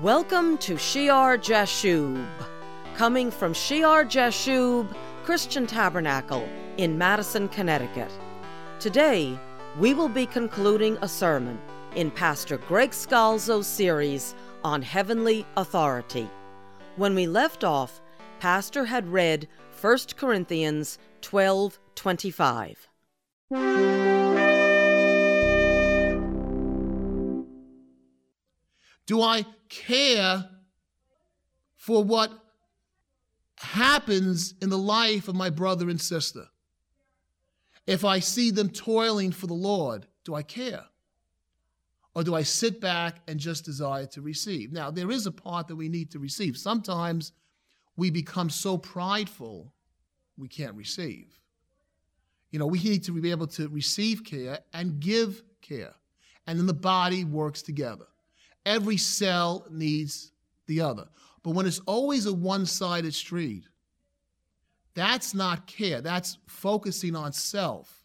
Welcome to Shiar Jashub, coming from Shiar Jashub Christian Tabernacle in Madison, Connecticut. Today, we will be concluding a sermon in Pastor Greg Scalzo's series on heavenly authority. When we left off, Pastor had read 1 Corinthians 12:25. Do I care for what happens in the life of my brother and sister? If I see them toiling for the Lord, do I care? Or do I sit back and just desire to receive? Now, there is a part that we need to receive. Sometimes we become so prideful we can't receive. You know, we need to be able to receive care and give care. And then the body works together. Every cell needs the other. But when it's always a one sided street, that's not care. That's focusing on self.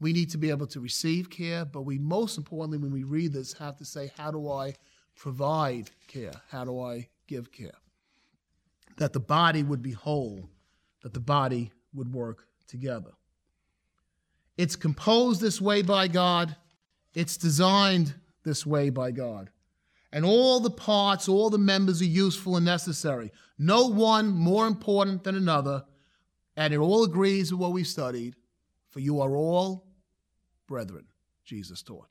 We need to be able to receive care, but we most importantly, when we read this, have to say, how do I provide care? How do I give care? That the body would be whole, that the body would work together. It's composed this way by God, it's designed this way by God and all the parts, all the members are useful and necessary. No one more important than another, and it all agrees with what we studied. For you are all brethren, Jesus taught.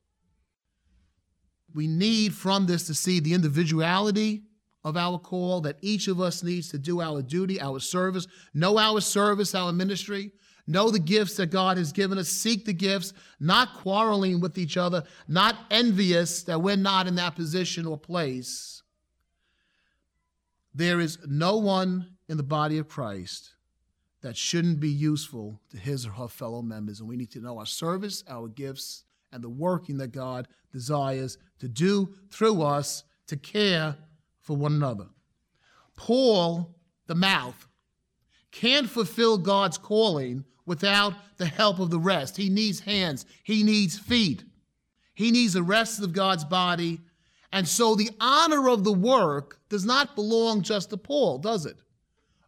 We need from this to see the individuality of our call, that each of us needs to do our duty, our service, know our service, our ministry, Know the gifts that God has given us. Seek the gifts, not quarreling with each other, not envious that we're not in that position or place. There is no one in the body of Christ that shouldn't be useful to his or her fellow members. And we need to know our service, our gifts, and the working that God desires to do through us to care for one another. Paul, the mouth, can't fulfill God's calling without the help of the rest. He needs hands, he needs feet, he needs the rest of God's body. And so the honor of the work does not belong just to Paul, does it?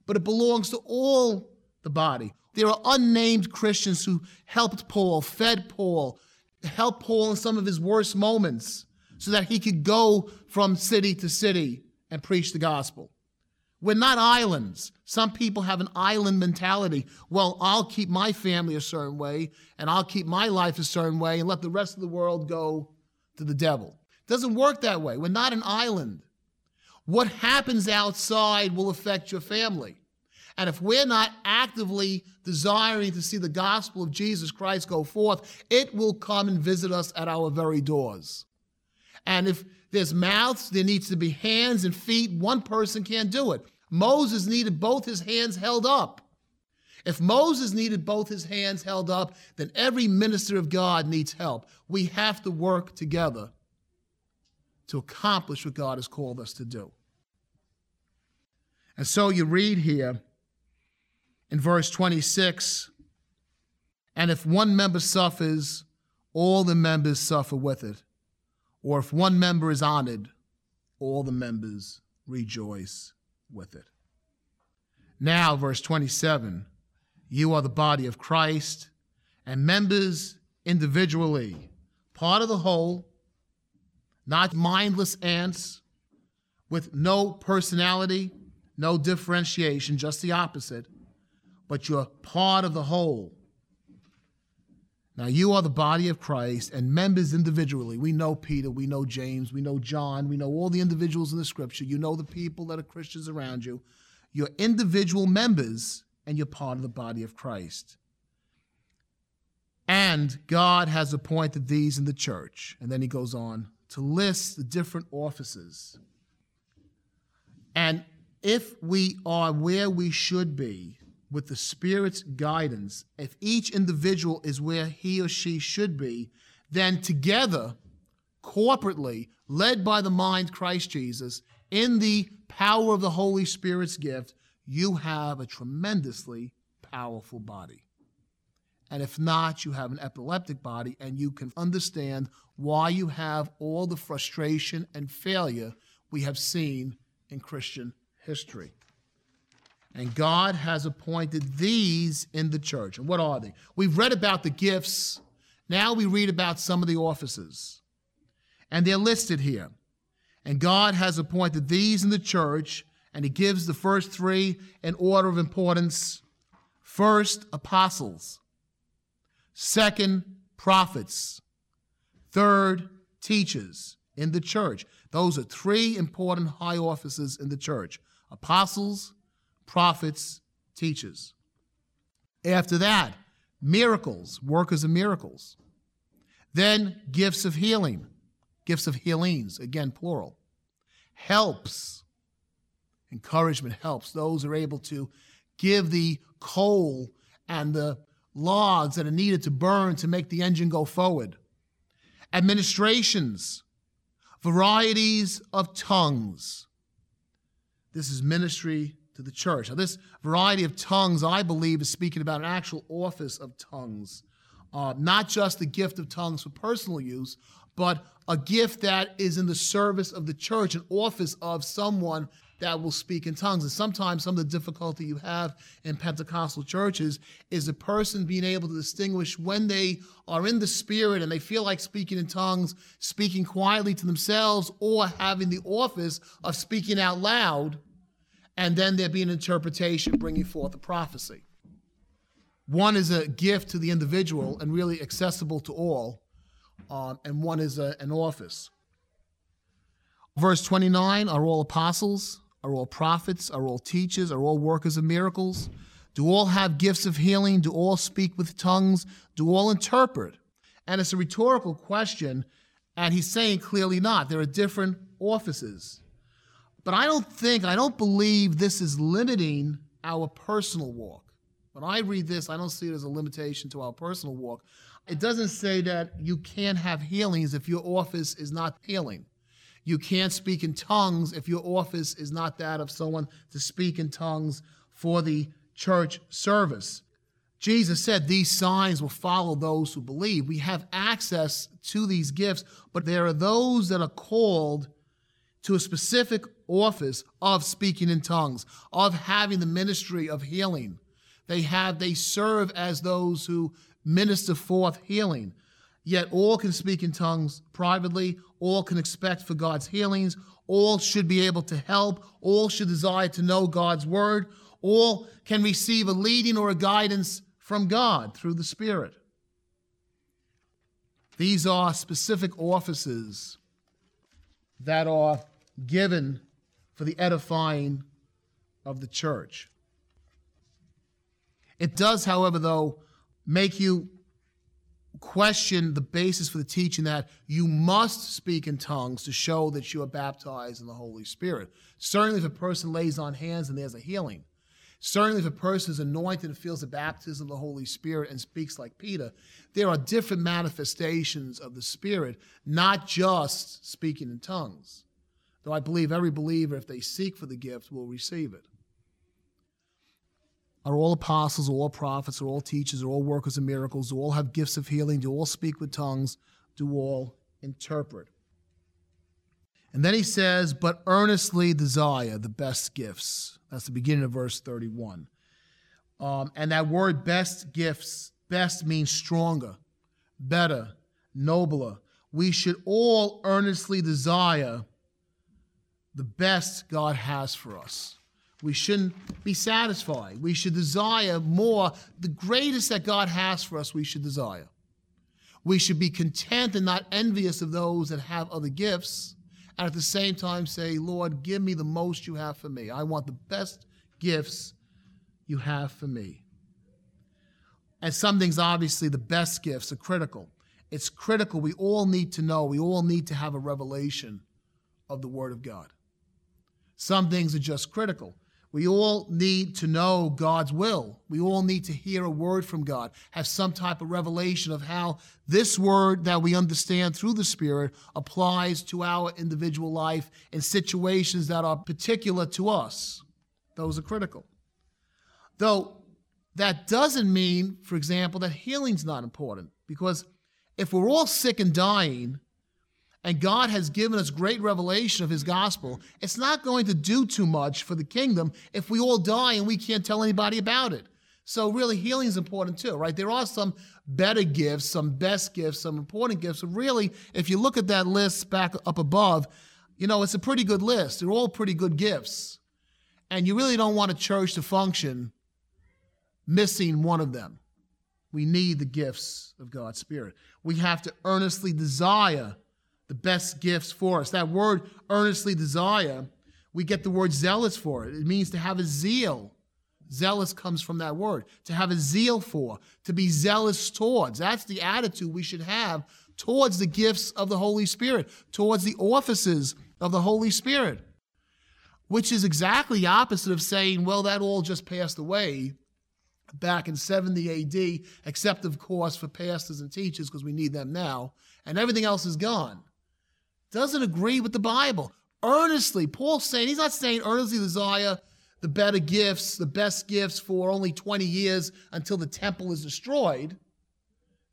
But it belongs to all the body. There are unnamed Christians who helped Paul, fed Paul, helped Paul in some of his worst moments so that he could go from city to city and preach the gospel. We're not islands. Some people have an island mentality. Well, I'll keep my family a certain way and I'll keep my life a certain way and let the rest of the world go to the devil. It doesn't work that way. We're not an island. What happens outside will affect your family. And if we're not actively desiring to see the gospel of Jesus Christ go forth, it will come and visit us at our very doors. And if there's mouths, there needs to be hands and feet. One person can't do it. Moses needed both his hands held up. If Moses needed both his hands held up, then every minister of God needs help. We have to work together to accomplish what God has called us to do. And so you read here in verse 26 and if one member suffers, all the members suffer with it. Or if one member is honored, all the members rejoice with it. Now, verse 27 you are the body of Christ and members individually, part of the whole, not mindless ants with no personality, no differentiation, just the opposite, but you're part of the whole. Now, you are the body of Christ and members individually. We know Peter, we know James, we know John, we know all the individuals in the scripture. You know the people that are Christians around you. You're individual members and you're part of the body of Christ. And God has appointed these in the church. And then he goes on to list the different offices. And if we are where we should be, with the Spirit's guidance, if each individual is where he or she should be, then together, corporately, led by the mind Christ Jesus, in the power of the Holy Spirit's gift, you have a tremendously powerful body. And if not, you have an epileptic body, and you can understand why you have all the frustration and failure we have seen in Christian history. And God has appointed these in the church. And what are they? We've read about the gifts. Now we read about some of the offices. And they're listed here. And God has appointed these in the church, and He gives the first three in order of importance. First, apostles. Second, prophets. Third, teachers in the church. Those are three important high offices in the church apostles, prophets, teachers. After that, miracles, workers of miracles. Then, gifts of healing, gifts of healings, again, plural. Helps, encouragement helps. Those are able to give the coal and the logs that are needed to burn to make the engine go forward. Administrations, varieties of tongues. This is ministry to the church. Now, this variety of tongues, I believe, is speaking about an actual office of tongues, uh, not just the gift of tongues for personal use, but a gift that is in the service of the church, an office of someone that will speak in tongues. And sometimes some of the difficulty you have in Pentecostal churches is a person being able to distinguish when they are in the spirit and they feel like speaking in tongues, speaking quietly to themselves, or having the office of speaking out loud, and then there be an interpretation bringing forth a prophecy. One is a gift to the individual and really accessible to all, um, and one is a, an office. Verse 29 are all apostles, are all prophets? Are all teachers? Are all workers of miracles? Do all have gifts of healing? Do all speak with tongues? Do all interpret? And it's a rhetorical question, and he's saying clearly not. There are different offices. But I don't think, I don't believe this is limiting our personal walk. When I read this, I don't see it as a limitation to our personal walk. It doesn't say that you can't have healings if your office is not healing. You can't speak in tongues if your office is not that of someone to speak in tongues for the church service. Jesus said these signs will follow those who believe. We have access to these gifts, but there are those that are called to a specific office of speaking in tongues, of having the ministry of healing. They have they serve as those who minister forth healing. Yet all can speak in tongues privately, all can expect for God's healings, all should be able to help, all should desire to know God's word, all can receive a leading or a guidance from God through the Spirit. These are specific offices that are given for the edifying of the church. It does, however, though, make you question the basis for the teaching that you must speak in tongues to show that you are baptized in the Holy Spirit. Certainly, if a person lays on hands and there's a healing. Certainly, if a person is anointed and feels the baptism of the Holy Spirit and speaks like Peter, there are different manifestations of the Spirit, not just speaking in tongues. Though I believe every believer, if they seek for the gift, will receive it. Are all apostles, are all prophets, are all teachers, are all workers of miracles, do all have gifts of healing, do all speak with tongues, do all interpret. And then he says, but earnestly desire the best gifts. That's the beginning of verse 31. Um, and that word best gifts, best means stronger, better, nobler. We should all earnestly desire the best God has for us. We shouldn't be satisfied. We should desire more. The greatest that God has for us, we should desire. We should be content and not envious of those that have other gifts, and at the same time say, Lord, give me the most you have for me. I want the best gifts you have for me. And some things, obviously, the best gifts are critical. It's critical. We all need to know, we all need to have a revelation of the Word of God. Some things are just critical. We all need to know God's will. We all need to hear a word from God, have some type of revelation of how this word that we understand through the Spirit applies to our individual life in situations that are particular to us. Those are critical. Though that doesn't mean, for example, that healing's not important, because if we're all sick and dying, and God has given us great revelation of his gospel, it's not going to do too much for the kingdom if we all die and we can't tell anybody about it. So really healing is important too, right? There are some better gifts, some best gifts, some important gifts. Really, if you look at that list back up above, you know, it's a pretty good list. They're all pretty good gifts. And you really don't want a church to function missing one of them. We need the gifts of God's Spirit. We have to earnestly desire the best gifts for us. That word earnestly desire, we get the word zealous for it. It means to have a zeal. Zealous comes from that word. To have a zeal for, to be zealous towards. That's the attitude we should have towards the gifts of the Holy Spirit, towards the offices of the Holy Spirit, which is exactly opposite of saying, well, that all just passed away back in 70 AD, except, of course, for pastors and teachers, because we need them now, and everything else is gone doesn't agree with the Bible. Earnestly, Paul's saying, he's not saying earnestly desire the better gifts, the best gifts for only 20 years until the temple is destroyed.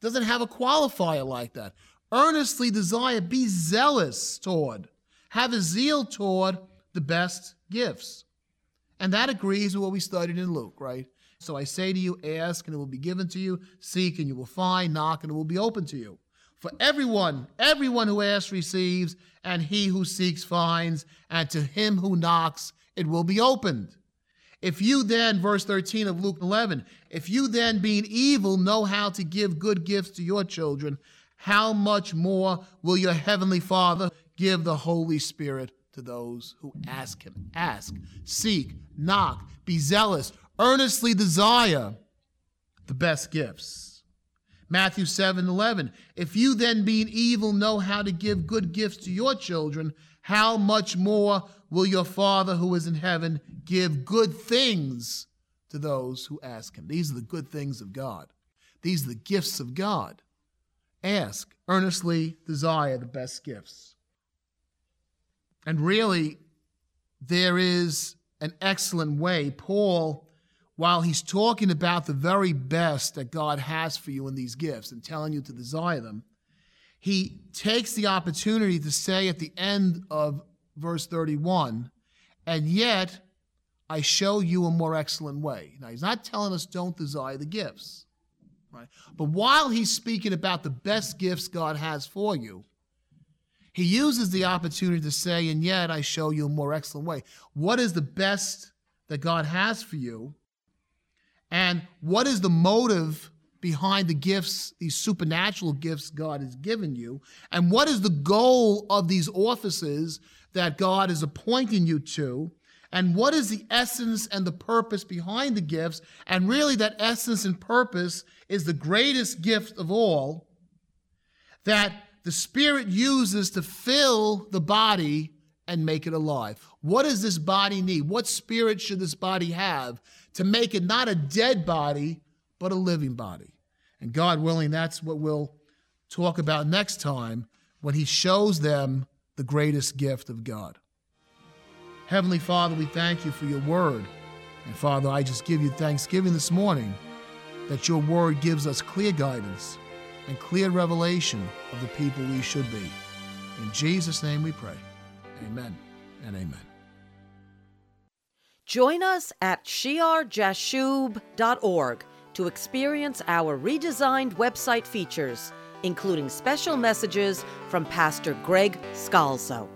Doesn't have a qualifier like that. Earnestly desire, be zealous toward, have a zeal toward the best gifts. And that agrees with what we studied in Luke, right? So I say to you, ask and it will be given to you, seek and you will find, knock and it will be open to you. For everyone, everyone who asks receives, and he who seeks finds, and to him who knocks it will be opened. If you then, verse 13 of Luke 11, if you then, being evil, know how to give good gifts to your children, how much more will your heavenly Father give the Holy Spirit to those who ask him? Ask, seek, knock, be zealous, earnestly desire the best gifts. Matthew 7 11. If you then, being evil, know how to give good gifts to your children, how much more will your Father who is in heaven give good things to those who ask him? These are the good things of God. These are the gifts of God. Ask, earnestly desire the best gifts. And really, there is an excellent way. Paul while he's talking about the very best that God has for you in these gifts and telling you to desire them, he takes the opportunity to say at the end of verse 31, and yet I show you a more excellent way. Now, he's not telling us don't desire the gifts, right? But while he's speaking about the best gifts God has for you, he uses the opportunity to say, and yet I show you a more excellent way. What is the best that God has for you? And what is the motive behind the gifts, these supernatural gifts God has given you? And what is the goal of these offices that God is appointing you to? And what is the essence and the purpose behind the gifts? And really, that essence and purpose is the greatest gift of all that the Spirit uses to fill the body and make it alive. What does this body need? What spirit should this body have to make it not a dead body, but a living body. And God willing, that's what we'll talk about next time when He shows them the greatest gift of God. Heavenly Father, we thank you for your word. And Father, I just give you thanksgiving this morning that your word gives us clear guidance and clear revelation of the people we should be. In Jesus' name we pray. Amen and amen. Join us at shiarjashub.org to experience our redesigned website features, including special messages from Pastor Greg Scalzo.